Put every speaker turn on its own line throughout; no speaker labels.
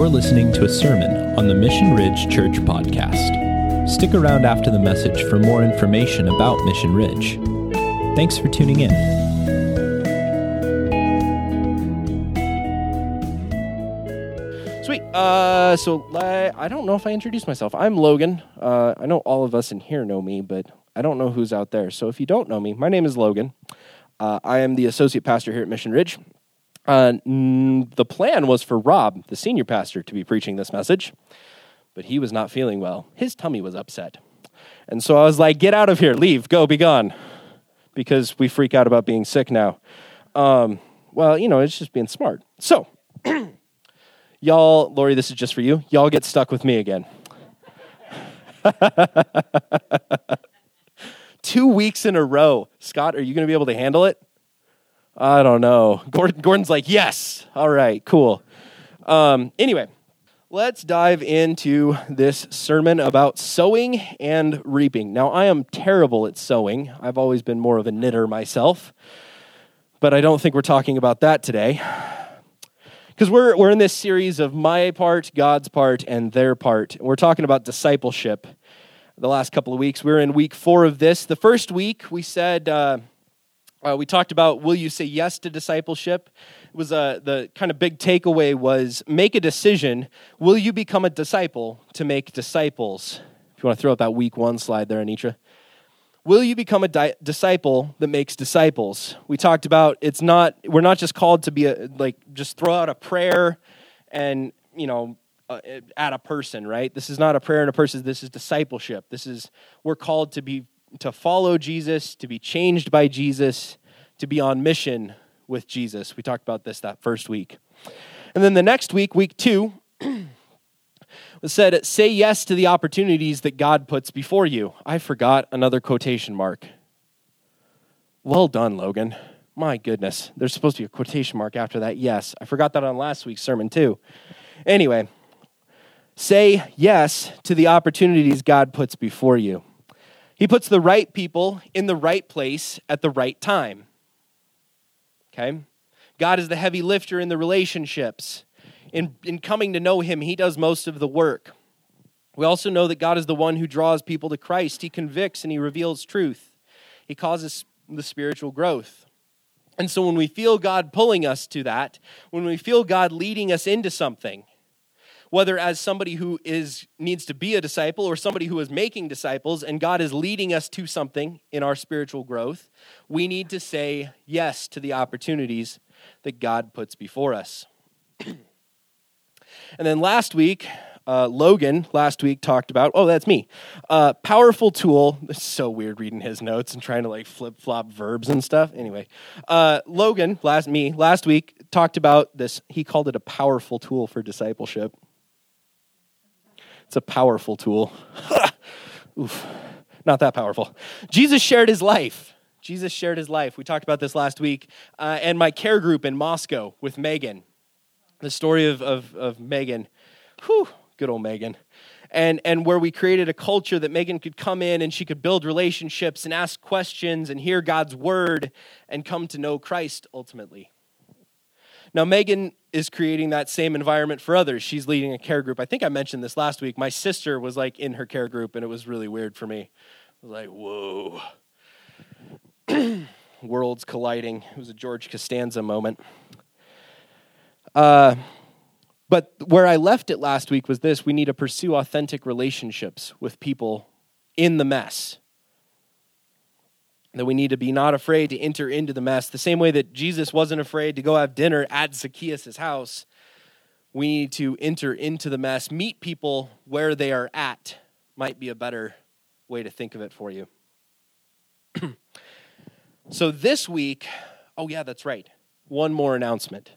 You're listening to a sermon on the Mission Ridge Church podcast. Stick around after the message for more information about Mission Ridge. Thanks for tuning in.
Sweet. Uh, so I don't know if I introduced myself. I'm Logan. Uh, I know all of us in here know me, but I don't know who's out there. So if you don't know me, my name is Logan. Uh, I am the associate pastor here at Mission Ridge. Uh, the plan was for Rob, the senior pastor, to be preaching this message, but he was not feeling well. His tummy was upset. And so I was like, get out of here, leave, go, be gone, because we freak out about being sick now. Um, well, you know, it's just being smart. So, y'all, Lori, this is just for you. Y'all get stuck with me again. Two weeks in a row. Scott, are you going to be able to handle it? I don't know. Gordon, Gordon's like, yes. All right, cool. Um, anyway, let's dive into this sermon about sowing and reaping. Now, I am terrible at sowing. I've always been more of a knitter myself, but I don't think we're talking about that today. Because we're, we're in this series of my part, God's part, and their part. We're talking about discipleship the last couple of weeks. We're in week four of this. The first week, we said, uh, uh, we talked about will you say yes to discipleship? It was uh, the kind of big takeaway was make a decision. Will you become a disciple to make disciples? If you want to throw out that week one slide there, Anitra. Will you become a di- disciple that makes disciples? We talked about it's not we're not just called to be a like just throw out a prayer and you know uh, at a person, right? This is not a prayer and a person. This is discipleship. This is we're called to be to follow Jesus, to be changed by Jesus, to be on mission with Jesus. We talked about this that first week. And then the next week, week two, was said, say yes to the opportunities that God puts before you. I forgot another quotation mark. Well done, Logan. My goodness. There's supposed to be a quotation mark after that. Yes. I forgot that on last week's sermon, too. Anyway, say yes to the opportunities God puts before you. He puts the right people in the right place at the right time. Okay? God is the heavy lifter in the relationships. In, in coming to know Him, He does most of the work. We also know that God is the one who draws people to Christ. He convicts and He reveals truth, He causes the spiritual growth. And so when we feel God pulling us to that, when we feel God leading us into something, whether as somebody who is needs to be a disciple or somebody who is making disciples and God is leading us to something in our spiritual growth, we need to say yes to the opportunities that God puts before us. and then last week, uh, Logan last week talked about, oh, that's me. Uh, powerful tool. It's so weird reading his notes and trying to like flip flop verbs and stuff. Anyway, uh, Logan, last me, last week talked about this. He called it a powerful tool for discipleship. It's a powerful tool. Oof, not that powerful. Jesus shared his life. Jesus shared his life. We talked about this last week. Uh, and my care group in Moscow with Megan. The story of, of, of Megan. Whew, good old Megan. And, and where we created a culture that Megan could come in and she could build relationships and ask questions and hear God's word and come to know Christ ultimately. Now, Megan is creating that same environment for others. She's leading a care group. I think I mentioned this last week. My sister was like in her care group, and it was really weird for me. I was like, whoa. Worlds colliding. It was a George Costanza moment. Uh, but where I left it last week was this we need to pursue authentic relationships with people in the mess that we need to be not afraid to enter into the mess. The same way that Jesus wasn't afraid to go have dinner at Zacchaeus' house, we need to enter into the mess, meet people where they are at, might be a better way to think of it for you. so this week, oh, yeah, that's right. One more announcement.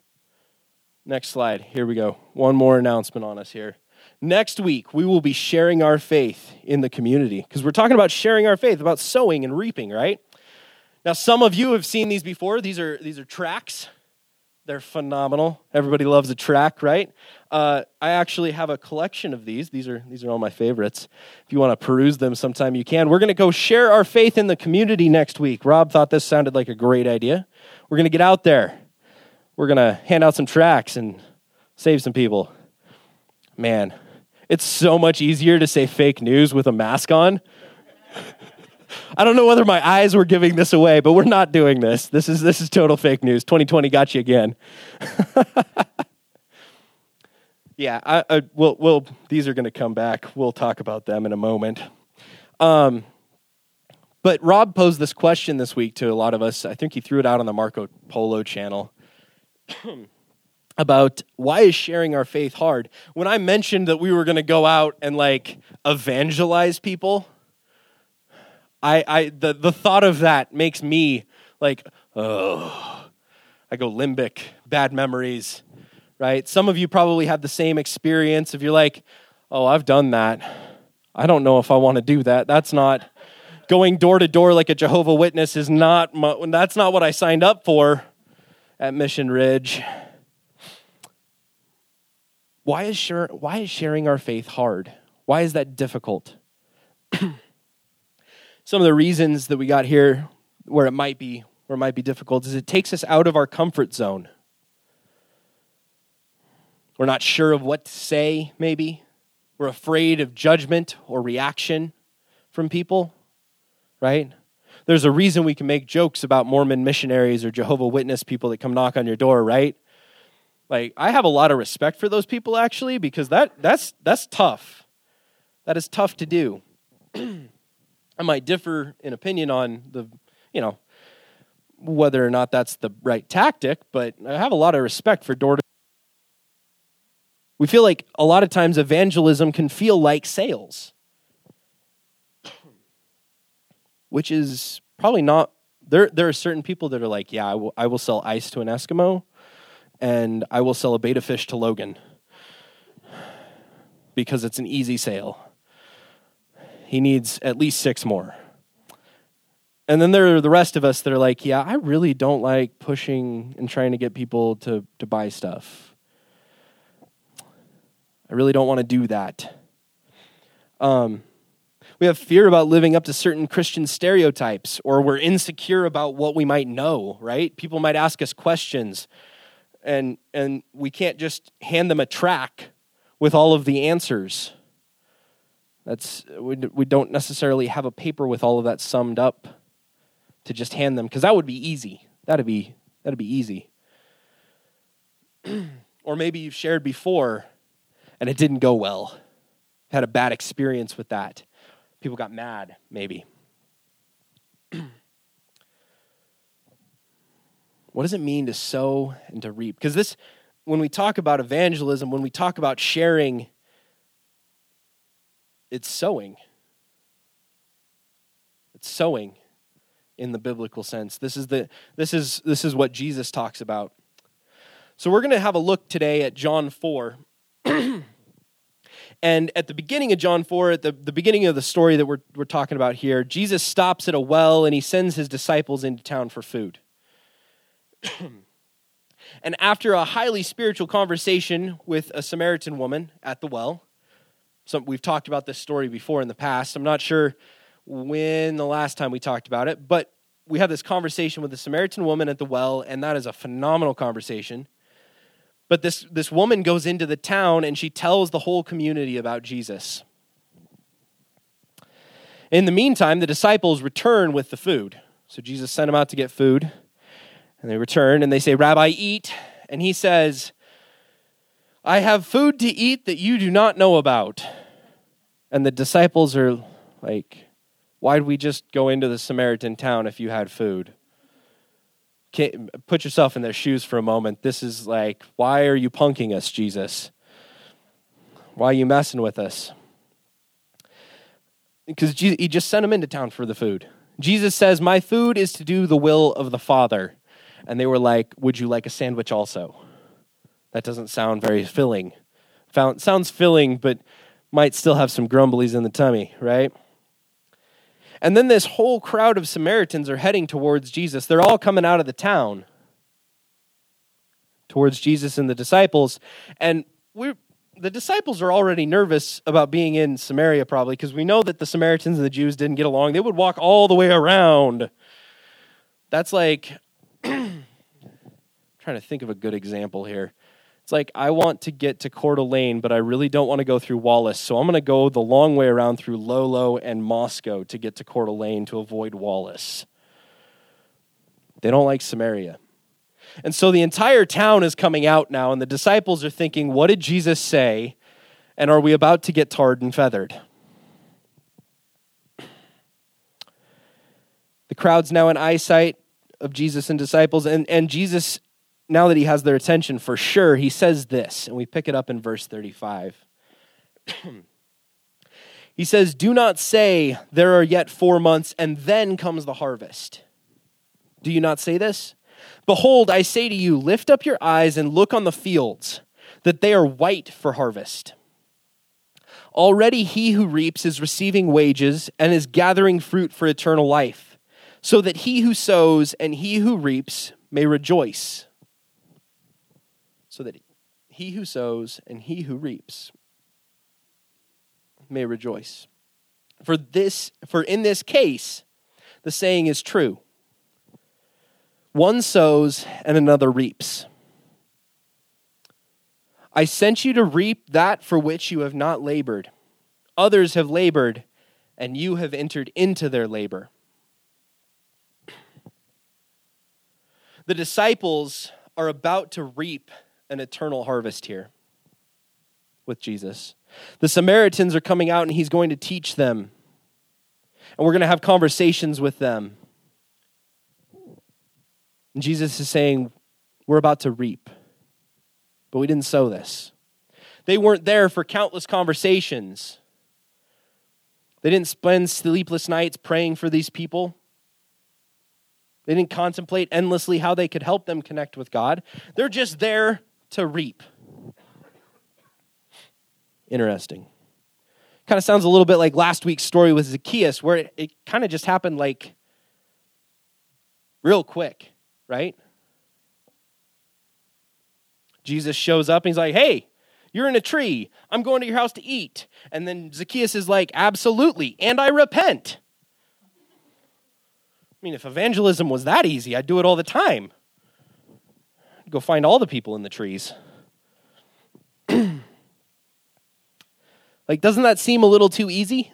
Next slide. Here we go. One more announcement on us here. Next week, we will be sharing our faith in the community because we're talking about sharing our faith, about sowing and reaping, right? Now, some of you have seen these before. These are, these are tracts. They're phenomenal. Everybody loves a tract, right? Uh, I actually have a collection of these. These are, these are all my favorites. If you want to peruse them sometime, you can. We're going to go share our faith in the community next week. Rob thought this sounded like a great idea. We're going to get out there. We're going to hand out some tracts and save some people. man, it's so much easier to say fake news with a mask on. I don't know whether my eyes were giving this away, but we're not doing this. This is this is total fake news. 2020 got you again. yeah, I, I, we'll, we'll, these are going to come back. We'll talk about them in a moment. Um, but Rob posed this question this week to a lot of us. I think he threw it out on the Marco Polo channel about why is sharing our faith hard? When I mentioned that we were going to go out and like evangelize people, I, I the, the thought of that makes me like, oh, I go limbic, bad memories right? Some of you probably have the same experience if you're like, oh, I've done that. I don't know if I want to do that. That's not going door to door like a Jehovah Witness is not my, that's not what I signed up for at Mission Ridge. Why is, share, why is sharing our faith hard? Why is that difficult? Some of the reasons that we got here where it might be where it might be difficult is it takes us out of our comfort zone. We're not sure of what to say, maybe. We're afraid of judgment or reaction from people, right? There's a reason we can make jokes about Mormon missionaries or Jehovah Witness people that come knock on your door, right? Like I have a lot of respect for those people actually because that that's that's tough. That is tough to do. I might differ in opinion on the, you know, whether or not that's the right tactic, but I have a lot of respect for door to we feel like a lot of times evangelism can feel like sales, which is probably not. There, there are certain people that are like, yeah, I will, I will sell ice to an Eskimo and I will sell a betta fish to Logan because it's an easy sale. He needs at least six more. And then there are the rest of us that are like, yeah, I really don't like pushing and trying to get people to, to buy stuff. I really don't want to do that. Um, we have fear about living up to certain Christian stereotypes, or we're insecure about what we might know, right? People might ask us questions, and, and we can't just hand them a tract with all of the answers. That's, we, we don't necessarily have a paper with all of that summed up to just hand them, because that would be easy. That'd be, that'd be easy. or maybe you've shared before and it didn't go well. Had a bad experience with that. People got mad, maybe. what does it mean to sow and to reap? Because this, when we talk about evangelism, when we talk about sharing, it's sowing. It's sowing in the biblical sense. This is the this is this is what Jesus talks about. So we're going to have a look today at John 4. And at the beginning of John 4, at the, the beginning of the story that we're, we're talking about here, Jesus stops at a well and he sends his disciples into town for food. and after a highly spiritual conversation with a Samaritan woman at the well, we've talked about this story before in the past. I'm not sure when the last time we talked about it, but we have this conversation with the Samaritan woman at the well, and that is a phenomenal conversation. But this, this woman goes into the town and she tells the whole community about Jesus. In the meantime, the disciples return with the food. So Jesus sent them out to get food. And they return and they say, Rabbi, eat. And he says, I have food to eat that you do not know about. And the disciples are like, Why'd we just go into the Samaritan town if you had food? put yourself in their shoes for a moment. This is like, why are you punking us, Jesus? Why are you messing with us? Because he just sent them into town for the food. Jesus says, My food is to do the will of the Father. And they were like, Would you like a sandwich also? That doesn't sound very filling. Found, sounds filling, but might still have some grumblies in the tummy, right? And then this whole crowd of Samaritans are heading towards Jesus. They're all coming out of the town towards Jesus and the disciples. And we the disciples are already nervous about being in Samaria, probably, because we know that the Samaritans and the Jews didn't get along. They would walk all the way around. That's like, trying to think of a good example here. It's like, I want to get to Coeur d'Alene, but I really don't want to go through Wallace. So I'm going to go the long way around through Lolo and Moscow to get to Coeur d'Alene to avoid Wallace. They don't like Samaria. And so the entire town is coming out now, and the disciples are thinking, what did Jesus say? And are we about to get tarred and feathered? The crowd's now in eyesight of Jesus and disciples, and, and Jesus now that he has their attention for sure, he says this, and we pick it up in verse 35. he says, Do not say, There are yet four months, and then comes the harvest. Do you not say this? Behold, I say to you, lift up your eyes and look on the fields, that they are white for harvest. Already he who reaps is receiving wages and is gathering fruit for eternal life, so that he who sows and he who reaps may rejoice so that he who sows and he who reaps may rejoice. For this for in this case the saying is true. One sows and another reaps. I sent you to reap that for which you have not labored. Others have labored, and you have entered into their labor. The disciples are about to reap an eternal harvest here with Jesus. The Samaritans are coming out and he's going to teach them. And we're going to have conversations with them. And Jesus is saying, We're about to reap, but we didn't sow this. They weren't there for countless conversations. They didn't spend sleepless nights praying for these people. They didn't contemplate endlessly how they could help them connect with God. They're just there to reap. Interesting. Kind of sounds a little bit like last week's story with Zacchaeus, where it, it kind of just happened like real quick, right? Jesus shows up and he's like, hey, you're in a tree. I'm going to your house to eat. And then Zacchaeus is like, absolutely, and I repent. I mean, if evangelism was that easy, I'd do it all the time go find all the people in the trees. like, doesn't that seem a little too easy?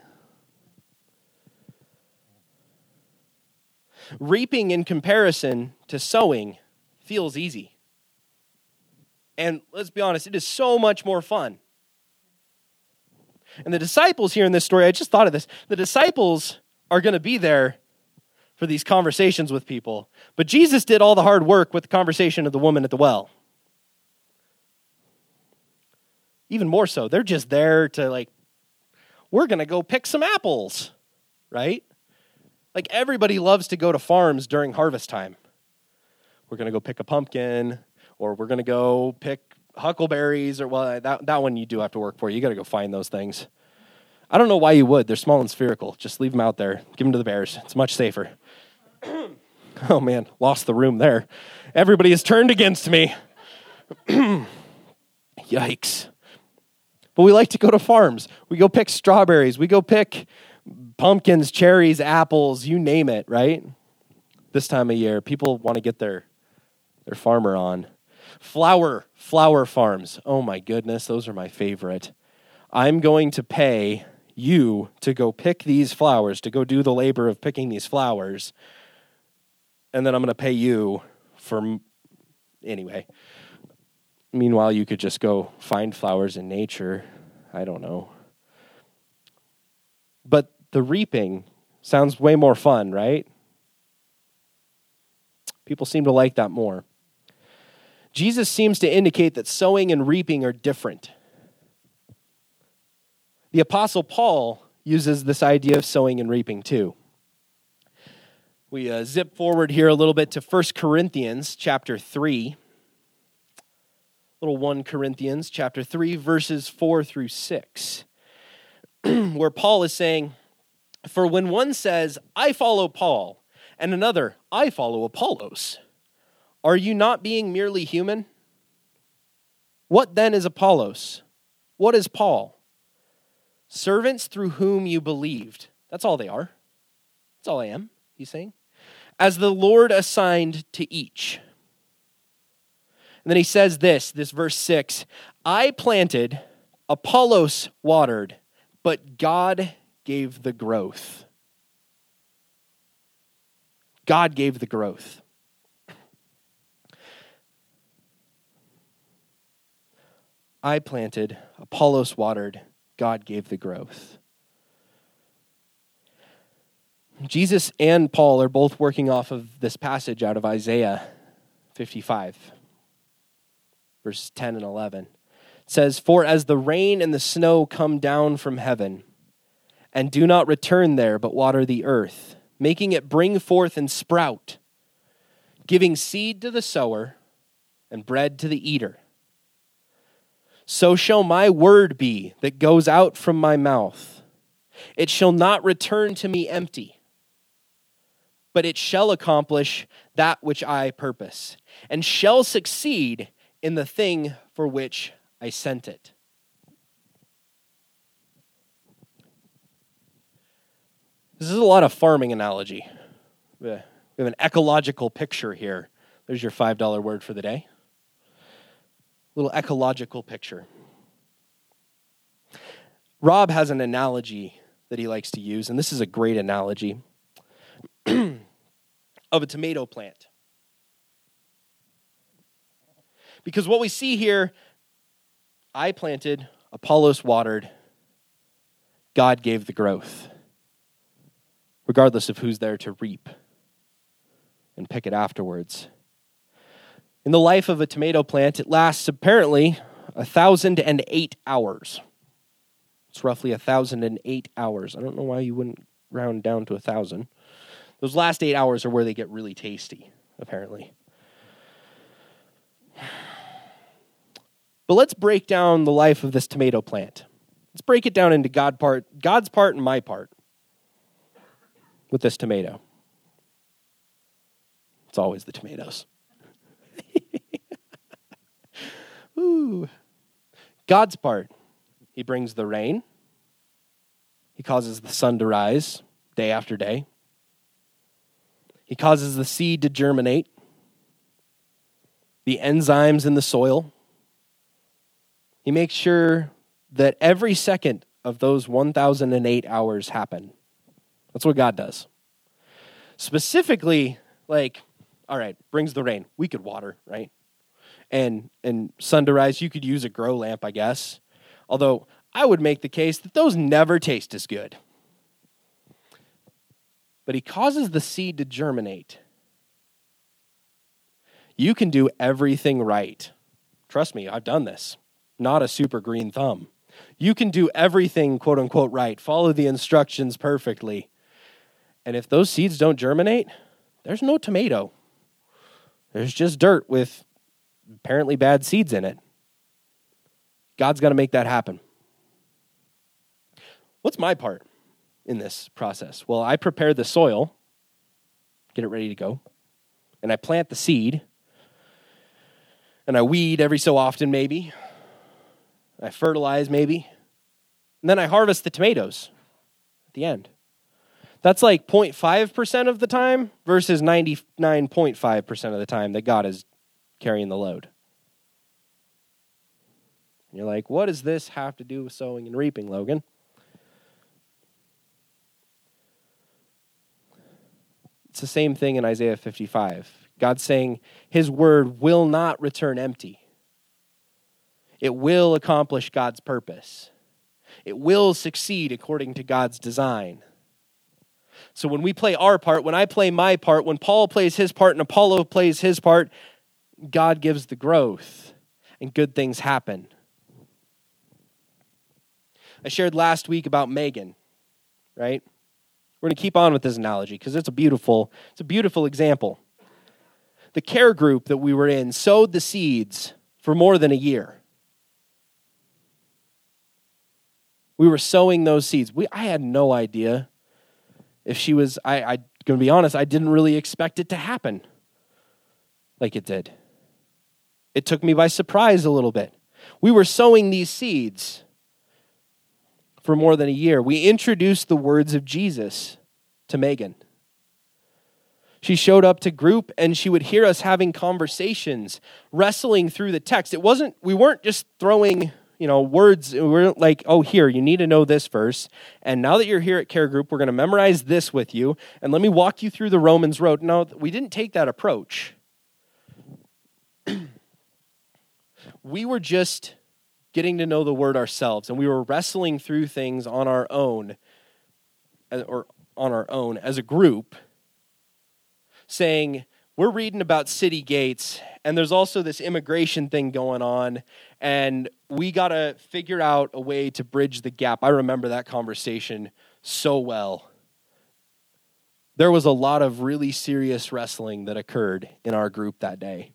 Reaping in comparison to sowing feels easy. And let's be honest, it is so much more fun. And the disciples here in this story, I just thought of this. The disciples are going to be there for these conversations with people. But Jesus did all the hard work with the conversation of the woman at the well. Even more so, they're just there to, like, we're going to go pick some apples, right? Like, everybody loves to go to farms during harvest time. We're going to go pick a pumpkin, or we're going to go pick huckleberries, or, well, that, that one you do have to work for. You got to go find those things. I don't know why you would. They're small and spherical. Just leave them out there. Give them to the bears. It's much safer. oh man, lost the room there. Everybody has turned against me. Yikes. But we like to go to farms. We go pick strawberries. We go pick pumpkins, cherries, apples, you name it, right? This time of year, people want to get their their farmer on. Flower, flower farms. Oh my goodness, those are my favorite. I'm going to pay you to go pick these flowers, to go do the labor of picking these flowers and then I'm going to pay you for anyway. Meanwhile, you could just go find flowers in nature. I don't know. But the reaping sounds way more fun, right? People seem to like that more. Jesus seems to indicate that sowing and reaping are different. The Apostle Paul uses this idea of sowing and reaping too. We uh, zip forward here a little bit to 1 Corinthians chapter 3. Little 1 Corinthians chapter 3, verses 4 through 6, where Paul is saying, For when one says, I follow Paul, and another, I follow Apollos, are you not being merely human? What then is Apollos? What is Paul? Servants through whom you believed. That's all they are. That's all I am, he's saying as the Lord assigned to each. And then he says this, this verse 6 I planted, Apollos watered, but God gave the growth. God gave the growth. I planted, Apollos watered, God gave the growth. Jesus and Paul are both working off of this passage out of Isaiah 55, verses 10 and 11. It says, For as the rain and the snow come down from heaven, and do not return there, but water the earth, making it bring forth and sprout, giving seed to the sower and bread to the eater. So shall my word be that goes out from my mouth. It shall not return to me empty, but it shall accomplish that which I purpose, and shall succeed in the thing for which I sent it. This is a lot of farming analogy. We have an ecological picture here. There's your $5 word for the day. Little ecological picture. Rob has an analogy that he likes to use, and this is a great analogy of a tomato plant. Because what we see here, I planted, Apollos watered, God gave the growth regardless of who's there to reap and pick it afterwards. In the life of a tomato plant, it lasts apparently a thousand and eight hours. It's roughly a thousand and eight hours. I don't know why you wouldn't round down to a thousand. Those last eight hours are where they get really tasty, apparently. But let's break down the life of this tomato plant. Let's break it down into God part, God's part and my part with this tomato? It's always the tomatoes. Ooh. God's part. He brings the rain. He causes the sun to rise day after day. He causes the seed to germinate. The enzymes in the soil. He makes sure that every second of those 1008 hours happen. That's what God does. Specifically, like, all right, brings the rain. We could water, right? And and sun to rise, you could use a grow lamp, I guess. Although I would make the case that those never taste as good. But he causes the seed to germinate. You can do everything right. Trust me, I've done this. Not a super green thumb. You can do everything, quote unquote, right. Follow the instructions perfectly. And if those seeds don't germinate, there's no tomato. There's just dirt with apparently bad seeds in it. God's got to make that happen. What's my part in this process? Well, I prepare the soil, get it ready to go, and I plant the seed, and I weed every so often, maybe. I fertilize, maybe. And then I harvest the tomatoes at the end. That's like 0.5% of the time versus 99.5% of the time that God is carrying the load. And you're like, what does this have to do with sowing and reaping, Logan? It's the same thing in Isaiah 55. God's saying his word will not return empty. It will accomplish God's purpose. It will succeed according to God's design. So when we play our part, when I play my part, when Paul plays his part and Apollo plays his part, God gives the growth and good things happen. I shared last week about Megan, right? We're going to keep on with this analogy because it's a beautiful it's a beautiful example. The care group that we were in sowed the seeds for more than a year. We were sowing those seeds. We, I had no idea if she was, I, I going to be honest, I didn't really expect it to happen like it did. It took me by surprise a little bit. We were sowing these seeds for more than a year. We introduced the words of Jesus to Megan. She showed up to group and she would hear us having conversations, wrestling through the text. It wasn't, we weren't just throwing, you know, words. We weren't like, oh, here, you need to know this verse. And now that you're here at Care Group, we're going to memorize this with you. And let me walk you through the Romans road. No, we didn't take that approach. we were just getting to know the word ourselves and we were wrestling through things on our own or on our own as a group saying, we're reading about city gates, and there's also this immigration thing going on, and we got to figure out a way to bridge the gap. I remember that conversation so well. There was a lot of really serious wrestling that occurred in our group that day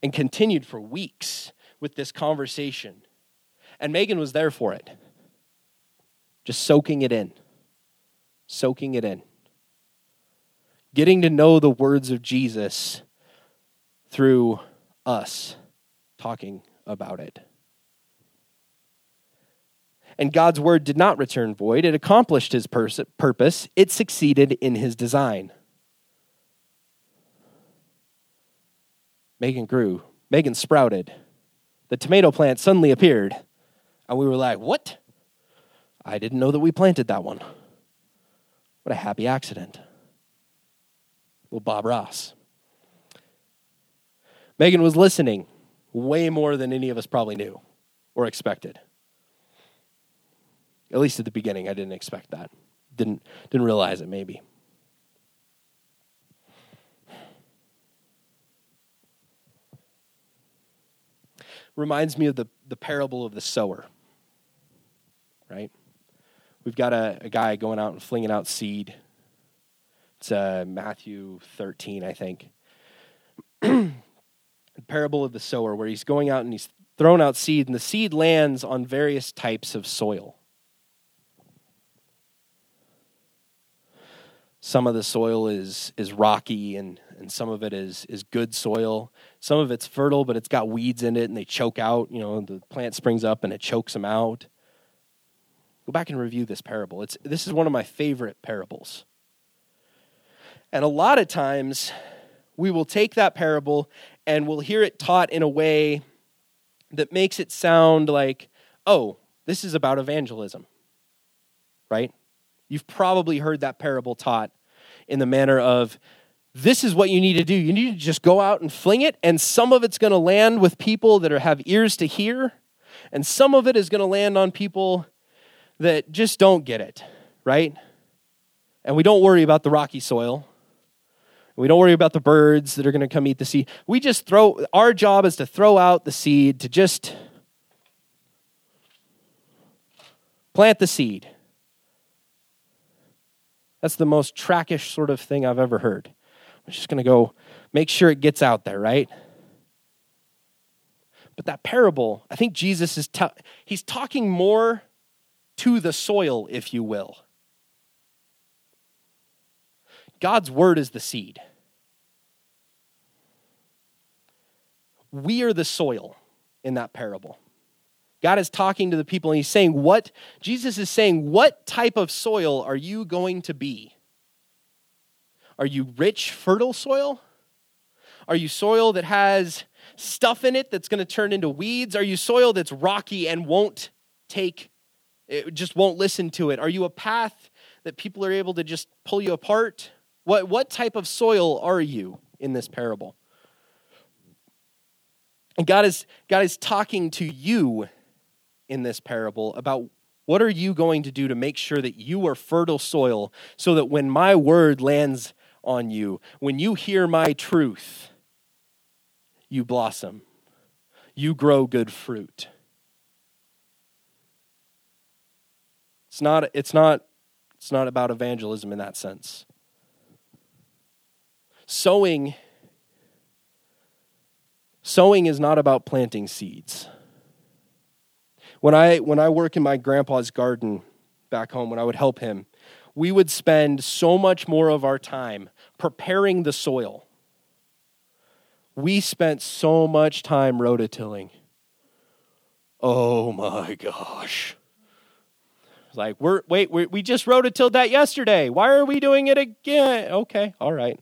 and continued for weeks with this conversation. And Megan was there for it, just soaking it in, soaking it in getting to know the words of Jesus through us talking about it. And God's word did not return void. It accomplished his pers- purpose, it succeeded in his design. Megan grew, Megan sprouted. The tomato plant suddenly appeared. And we were like, What? I didn't know that we planted that one. What a happy accident. Well, Bob Ross. Megan was listening way more than any of us probably knew or expected. At least at the beginning, I didn't expect that. Didn't, didn't realize it, maybe. Reminds me of the, the parable of the sower, right? We've got a, a guy going out and flinging out seed it's uh, Matthew 13, I think. the parable of the sower, where he's going out and he's thrown out seed, and the seed lands on various types of soil. Some of the soil is, is rocky, and, and some of it is, is good soil. Some of it's fertile, but it's got weeds in it, and they choke out. You know, the plant springs up and it chokes them out. Go back and review this parable. It's, this is one of my favorite parables. And a lot of times, we will take that parable and we'll hear it taught in a way that makes it sound like, oh, this is about evangelism, right? You've probably heard that parable taught in the manner of, this is what you need to do. You need to just go out and fling it, and some of it's going to land with people that are, have ears to hear, and some of it is going to land on people that just don't get it, right? And we don't worry about the rocky soil we don't worry about the birds that are going to come eat the seed. We just throw, our job is to throw out the seed, to just plant the seed. That's the most trackish sort of thing I've ever heard. I'm just going to go make sure it gets out there, right? But that parable, I think Jesus is he's talking more to the soil, if you will. God's word is the seed. We are the soil in that parable. God is talking to the people and he's saying, What? Jesus is saying, What type of soil are you going to be? Are you rich, fertile soil? Are you soil that has stuff in it that's going to turn into weeds? Are you soil that's rocky and won't take, it just won't listen to it? Are you a path that people are able to just pull you apart? What, what type of soil are you in this parable? And God is, God is talking to you in this parable about what are you going to do to make sure that you are fertile soil so that when my word lands on you, when you hear my truth, you blossom, you grow good fruit. It's not, it's not, it's not about evangelism in that sense. Sowing sowing is not about planting seeds. When I when I work in my grandpa's garden back home when I would help him, we would spend so much more of our time preparing the soil. We spent so much time rototilling. Oh my gosh. Like, we're, wait, we we just rototilled that yesterday. Why are we doing it again? Okay, all right.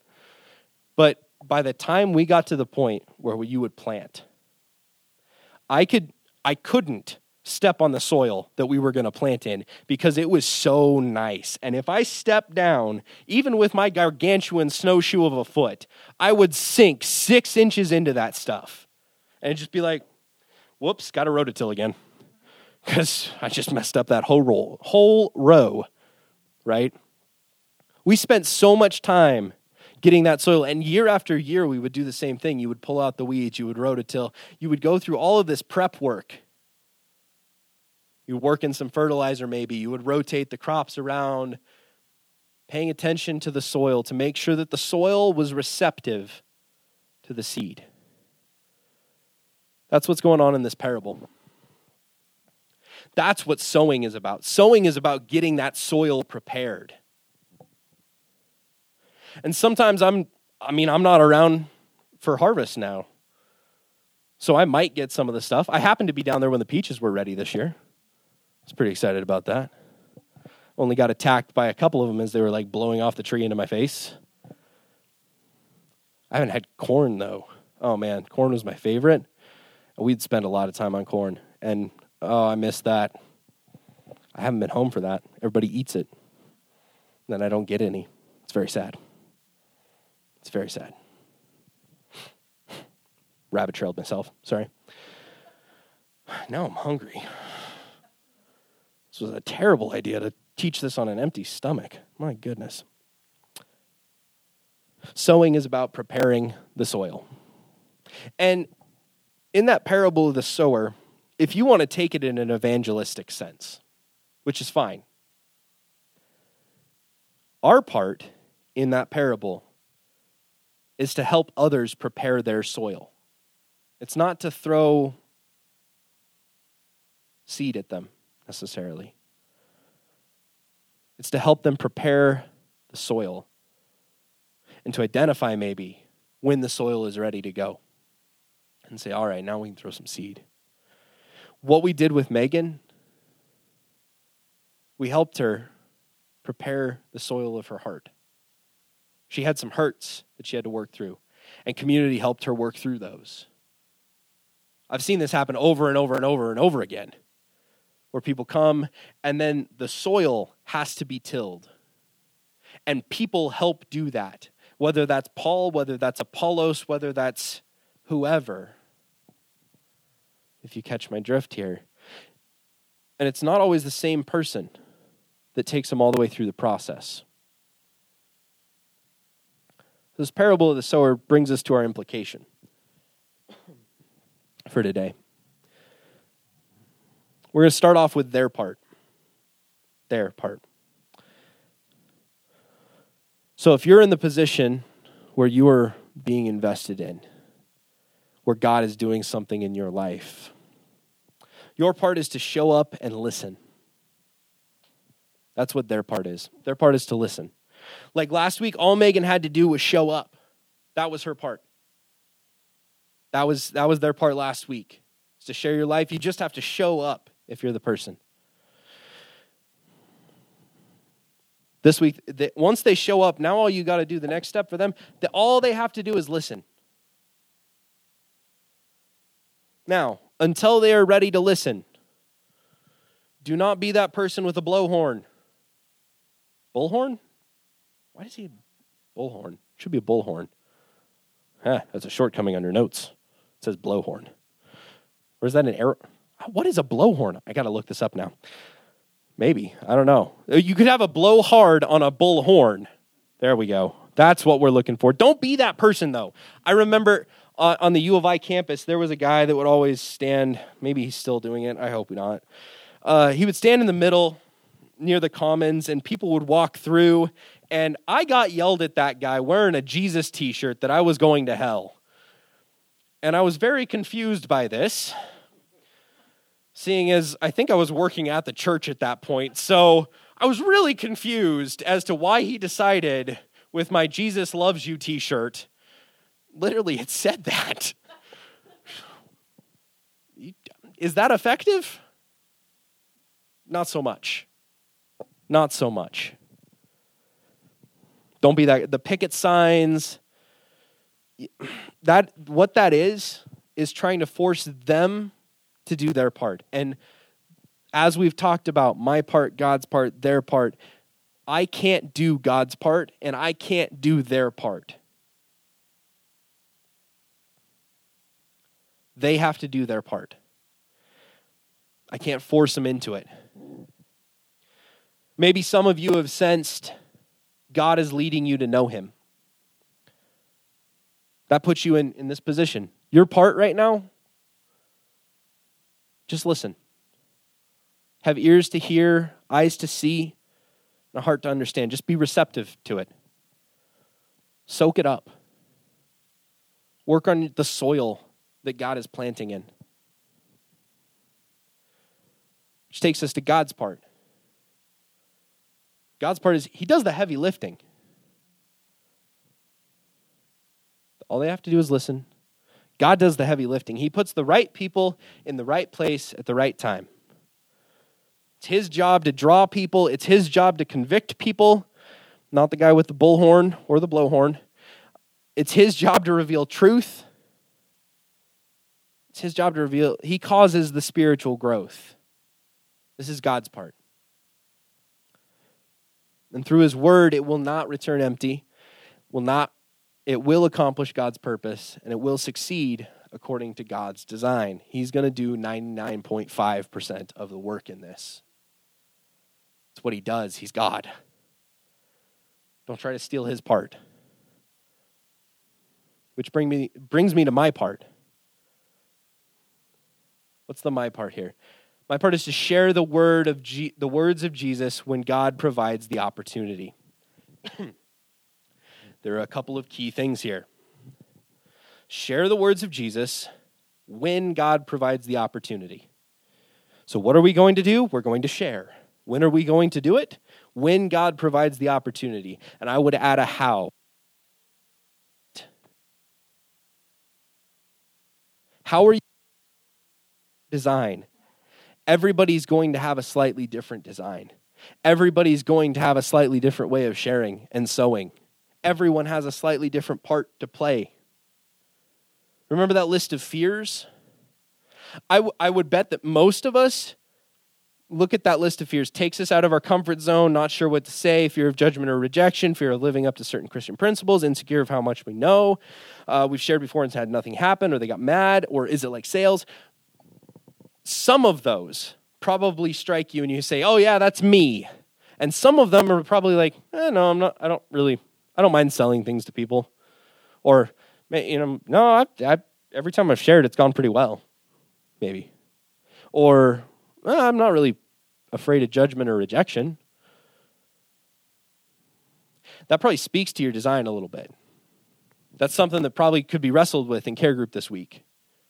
But by the time we got to the point where you would plant, I could, I couldn't step on the soil that we were going to plant in because it was so nice. And if I stepped down, even with my gargantuan snowshoe of a foot, I would sink six inches into that stuff and just be like, whoops, got to rototill again because I just messed up that whole row, whole row, right? We spent so much time getting that soil, and year after year we would do the same thing. You would pull out the weeds, you would rototill, you would go through all of this prep work you work in some fertilizer, maybe. You would rotate the crops around, paying attention to the soil to make sure that the soil was receptive to the seed. That's what's going on in this parable. That's what sowing is about. Sowing is about getting that soil prepared. And sometimes I'm I mean I'm not around for harvest now. So I might get some of the stuff. I happened to be down there when the peaches were ready this year was pretty excited about that. Only got attacked by a couple of them as they were like blowing off the tree into my face. I haven't had corn though. Oh man, corn was my favorite. We'd spend a lot of time on corn, and oh, I missed that. I haven't been home for that. Everybody eats it. and Then I don't get any. It's very sad. It's very sad. Rabbit trailed myself. Sorry. Now I'm hungry. This was a terrible idea to teach this on an empty stomach. My goodness. Sowing is about preparing the soil. And in that parable of the sower, if you want to take it in an evangelistic sense, which is fine, our part in that parable is to help others prepare their soil. It's not to throw seed at them necessarily. It's to help them prepare the soil and to identify maybe when the soil is ready to go and say, all right, now we can throw some seed. What we did with Megan, we helped her prepare the soil of her heart. She had some hurts that she had to work through, and community helped her work through those. I've seen this happen over and over and over and over again where people come and then the soil has to be tilled. And people help do that, whether that's Paul, whether that's Apollos, whether that's whoever. If you catch my drift here. And it's not always the same person that takes them all the way through the process. This parable of the sower brings us to our implication for today. We're going to start off with their part. Their part. So if you're in the position where you are being invested in, where God is doing something in your life, your part is to show up and listen. That's what their part is. Their part is to listen. Like last week, all Megan had to do was show up. That was her part. That was that was their part last week. It's to share your life. You just have to show up if you're the person. This week, once they show up, now all you got to do, the next step for them, that all they have to do is listen. Now, until they are ready to listen, do not be that person with a blowhorn. Bullhorn? Why does he a bullhorn? Should be a bullhorn. Huh, that's a shortcoming under notes. It says blowhorn. Or is that an arrow? What is a blowhorn? I got to look this up now. Maybe. I don't know. Uh, you could have a blow hard on a bullhorn. There we go. That's what we're looking for. Don't be that person, though. I remember uh, on the U of I campus, there was a guy that would always stand, maybe he's still doing it. I hope not. Uh, he would stand in the middle near the commons, and people would walk through. And I got yelled at that guy wearing a Jesus t shirt that I was going to hell. And I was very confused by this seeing as I think I was working at the church at that point. So I was really confused as to why he decided with my Jesus Loves You t shirt, literally, it said that. Is that effective? Not so much. Not so much. Don't be that the picket signs that what that is is trying to force them to do their part. And as we've talked about, my part, God's part, their part, I can't do God's part and I can't do their part. They have to do their part. I can't force them into it. Maybe some of you have sensed God is leading you to know Him. That puts you in, in this position. Your part right now, just listen. Have ears to hear, eyes to see, and a heart to understand. Just be receptive to it. Soak it up. Work on the soil that God is planting in. Which takes us to God's part. God's part is He does the heavy lifting. All they have to do is listen. God does the heavy lifting. He puts the right people in the right place at the right time. It's His job to draw people, it's His job to convict people, not the guy with the bullhorn or the blowhorn. It's His job to reveal truth. It's His job to reveal, He causes the spiritual growth. This is God's part. And through His word, it will not return empty, will not it will accomplish God's purpose and it will succeed according to God's design. He's going to do 99.5% of the work in this. It's what he does. He's God. Don't try to steal his part. Which bring me, brings me to my part. What's the my part here? My part is to share the word of the words of Jesus when God provides the opportunity. there are a couple of key things here. Share the words of Jesus when God provides the opportunity. So, what are we going to do? We're going to share. When are we going to do it? When God provides the opportunity. And I would add a how. How are you design? Everybody's going to have a slightly different design. Everybody's going to have a slightly different way of sharing and sowing everyone has a slightly different part to play. Remember that list of fears? I, w- I would bet that most of us look at that list of fears, takes us out of our comfort zone, not sure what to say, fear of judgment or rejection, fear of living up to certain Christian principles, insecure of how much we know. Uh, we've shared before and had nothing happen, or they got mad, or is it like sales? Some of those probably strike you and you say, oh, yeah, that's me. And some of them are probably like, eh, no, I'm not, I don't really I don't mind selling things to people. Or, you know, no, I, I, every time I've shared, it's gone pretty well, maybe. Or, well, I'm not really afraid of judgment or rejection. That probably speaks to your design a little bit. That's something that probably could be wrestled with in care group this week.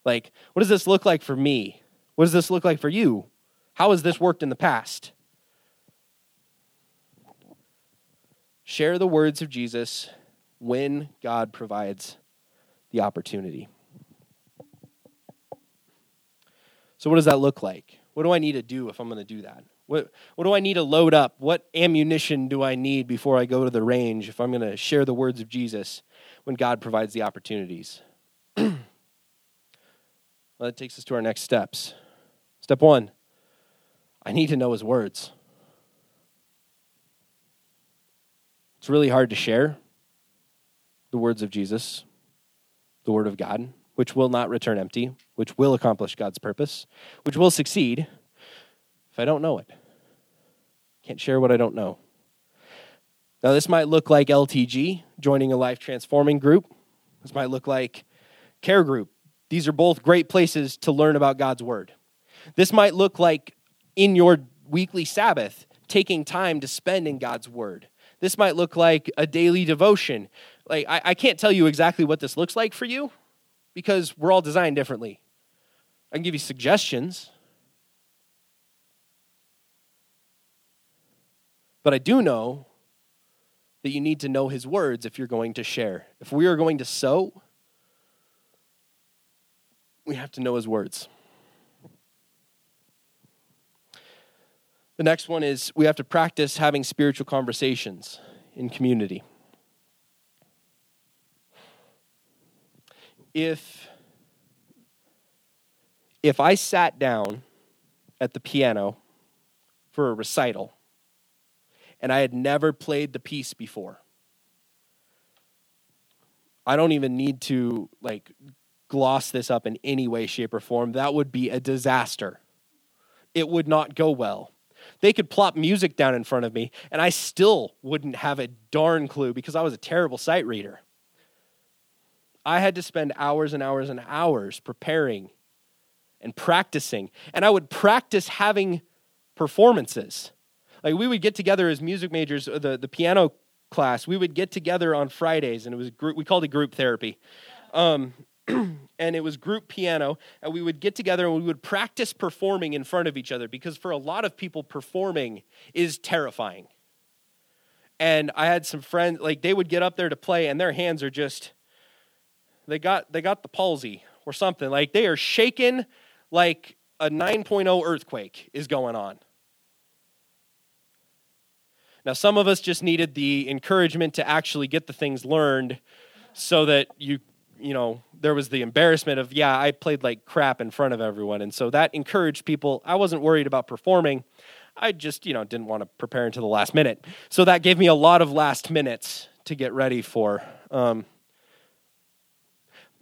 Like, what does this look like for me? What does this look like for you? How has this worked in the past? Share the words of Jesus when God provides the opportunity. So, what does that look like? What do I need to do if I'm going to do that? What, what do I need to load up? What ammunition do I need before I go to the range if I'm going to share the words of Jesus when God provides the opportunities? well, that takes us to our next steps. Step one I need to know his words. It's really hard to share the words of Jesus, the word of God, which will not return empty, which will accomplish God's purpose, which will succeed if I don't know it. Can't share what I don't know. Now, this might look like LTG, joining a life transforming group. This might look like care group. These are both great places to learn about God's word. This might look like in your weekly Sabbath, taking time to spend in God's word. This might look like a daily devotion. Like, I, I can't tell you exactly what this looks like for you because we're all designed differently. I can give you suggestions. But I do know that you need to know his words if you're going to share. If we are going to sow, we have to know his words. The next one is we have to practice having spiritual conversations in community. If if I sat down at the piano for a recital and I had never played the piece before, I don't even need to like gloss this up in any way, shape, or form. That would be a disaster. It would not go well. They could plop music down in front of me, and I still wouldn't have a darn clue because I was a terrible sight reader. I had to spend hours and hours and hours preparing and practicing. And I would practice having performances. Like we would get together as music majors, uh, the, the piano class, we would get together on Fridays, and it was group, we called it group therapy. Um, and it was group piano, and we would get together and we would practice performing in front of each other because for a lot of people, performing is terrifying. And I had some friends, like they would get up there to play, and their hands are just, they got they got the palsy or something. Like they are shaking like a 9.0 earthquake is going on. Now, some of us just needed the encouragement to actually get the things learned so that you, you know, there was the embarrassment of, yeah, I played like crap in front of everyone. And so that encouraged people. I wasn't worried about performing. I just, you know, didn't want to prepare until the last minute. So that gave me a lot of last minutes to get ready for. Um,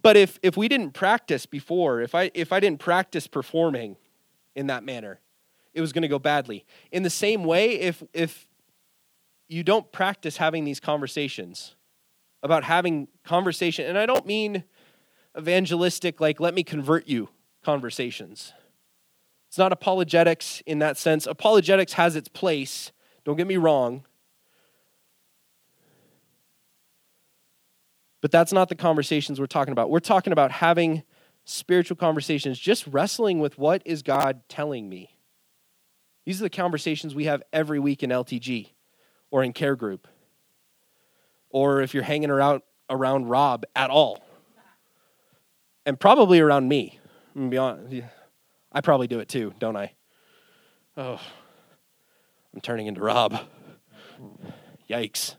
but if, if we didn't practice before, if I, if I didn't practice performing in that manner, it was going to go badly. In the same way, if, if you don't practice having these conversations about having conversation, and I don't mean evangelistic, like, let me convert you conversations. It's not apologetics in that sense. Apologetics has its place, don't get me wrong. But that's not the conversations we're talking about. We're talking about having spiritual conversations, just wrestling with what is God telling me. These are the conversations we have every week in LTG or in care group. Or if you're hanging around around Rob at all. And probably around me. I'm be honest. I probably do it too, don't I? Oh. I'm turning into Rob. Yikes.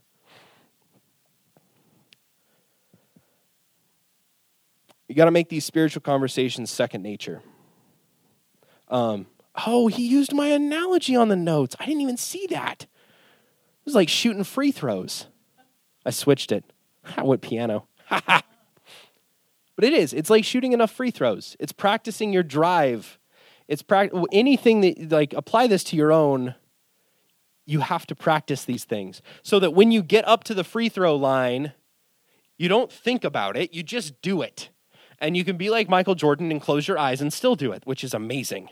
You got to make these spiritual conversations second nature. Um, oh, he used my analogy on the notes. I didn't even see that. It was like shooting free throws. I switched it. I went piano. but it is. It's like shooting enough free throws. It's practicing your drive. It's pra- anything that like apply this to your own. You have to practice these things so that when you get up to the free throw line, you don't think about it. You just do it. And you can be like Michael Jordan and close your eyes and still do it, which is amazing.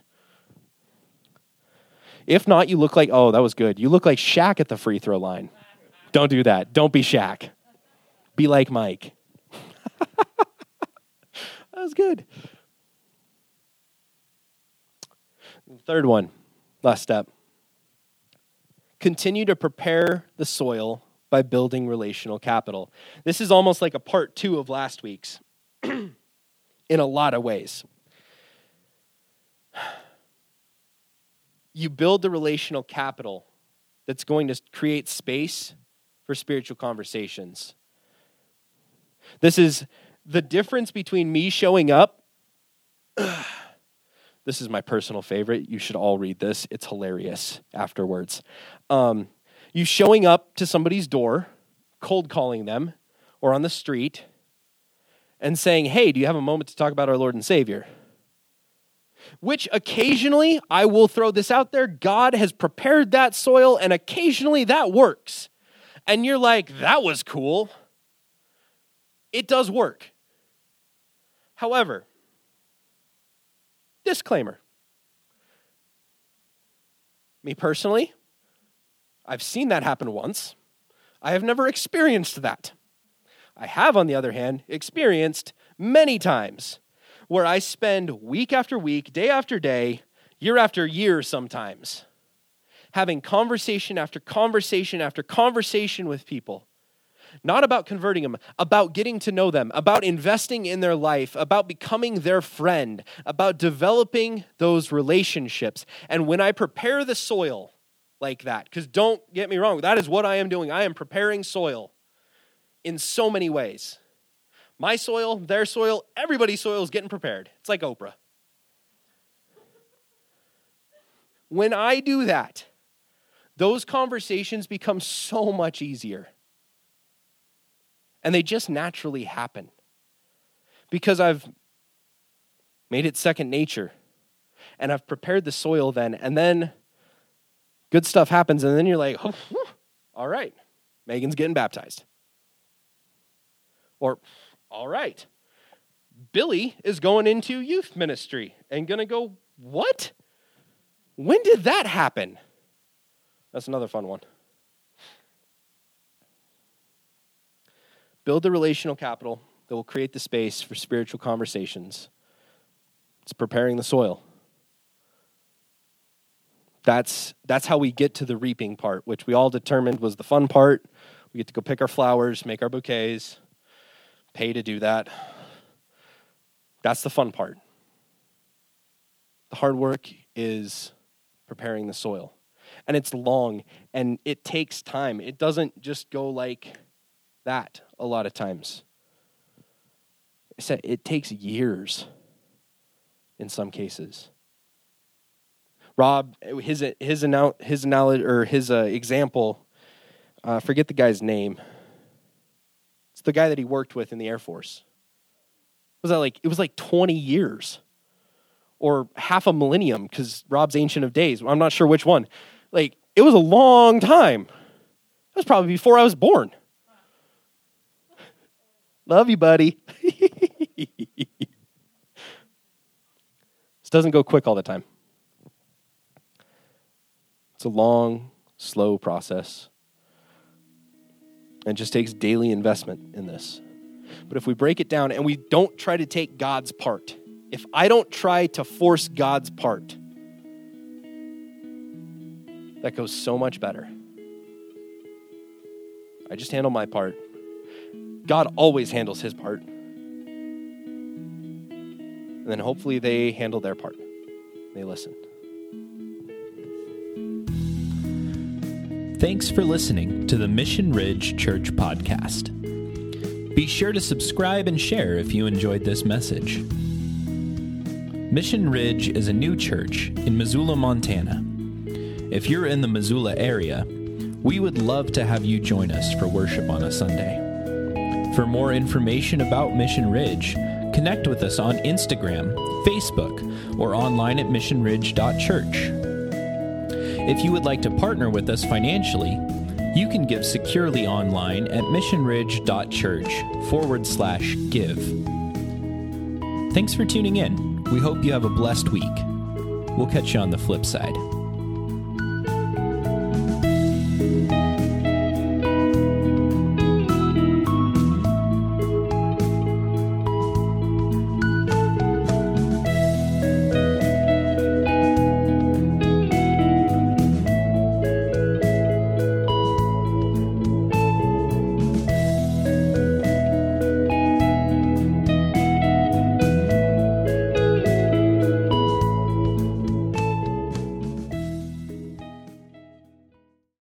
If not, you look like, oh, that was good. You look like Shaq at the free throw line. Don't do that. Don't be Shaq. Be like Mike. that was good. Third one, last step. Continue to prepare the soil by building relational capital. This is almost like a part two of last week's. in a lot of ways. You build the relational capital that's going to create space for spiritual conversations. This is the difference between me showing up. this is my personal favorite. You should all read this, it's hilarious afterwards. Um, you showing up to somebody's door, cold calling them, or on the street and saying, Hey, do you have a moment to talk about our Lord and Savior? Which occasionally, I will throw this out there, God has prepared that soil, and occasionally that works. And you're like, That was cool. It does work. However, disclaimer me personally, I've seen that happen once. I have never experienced that. I have, on the other hand, experienced many times where I spend week after week, day after day, year after year sometimes, having conversation after conversation after conversation with people not about converting them, about getting to know them, about investing in their life, about becoming their friend, about developing those relationships. And when I prepare the soil like that, because don't get me wrong, that is what I am doing. I am preparing soil in so many ways. My soil, their soil, everybody's soil is getting prepared. It's like Oprah. When I do that, those conversations become so much easier. And they just naturally happen because I've made it second nature and I've prepared the soil then. And then good stuff happens, and then you're like, oh, whew, all right, Megan's getting baptized. Or, all right, Billy is going into youth ministry and to go, what? When did that happen? That's another fun one. Build the relational capital that will create the space for spiritual conversations. It's preparing the soil. That's, that's how we get to the reaping part, which we all determined was the fun part. We get to go pick our flowers, make our bouquets, pay to do that. That's the fun part. The hard work is preparing the soil. And it's long and it takes time. It doesn't just go like that a lot of times. It takes years in some cases. Rob, his his his knowledge or his uh, example, uh, forget the guy's name. It's the guy that he worked with in the Air Force. Was that like it was like twenty years? or half a millennium because Rob's Ancient of Days. I'm not sure which one. Like, it was a long time. That was probably before I was born. Love you, buddy. this doesn't go quick all the time. It's a long, slow process. And just takes daily investment in this. But if we break it down and we don't try to take God's part, if I don't try to force God's part, that goes so much better. I just handle my part. God always handles his part. And then hopefully they handle their part. They listen.
Thanks for listening to the Mission Ridge Church podcast. Be sure to subscribe and share if you enjoyed this message. Mission Ridge is a new church in Missoula, Montana. If you're in the Missoula area, we would love to have you join us for worship on a Sunday. For more information about Mission Ridge, connect with us on Instagram, Facebook, or online at missionridge.church. If you would like to partner with us financially, you can give securely online at missionridge.church forward slash give. Thanks for tuning in. We hope you have a blessed week. We'll catch you on the flip side.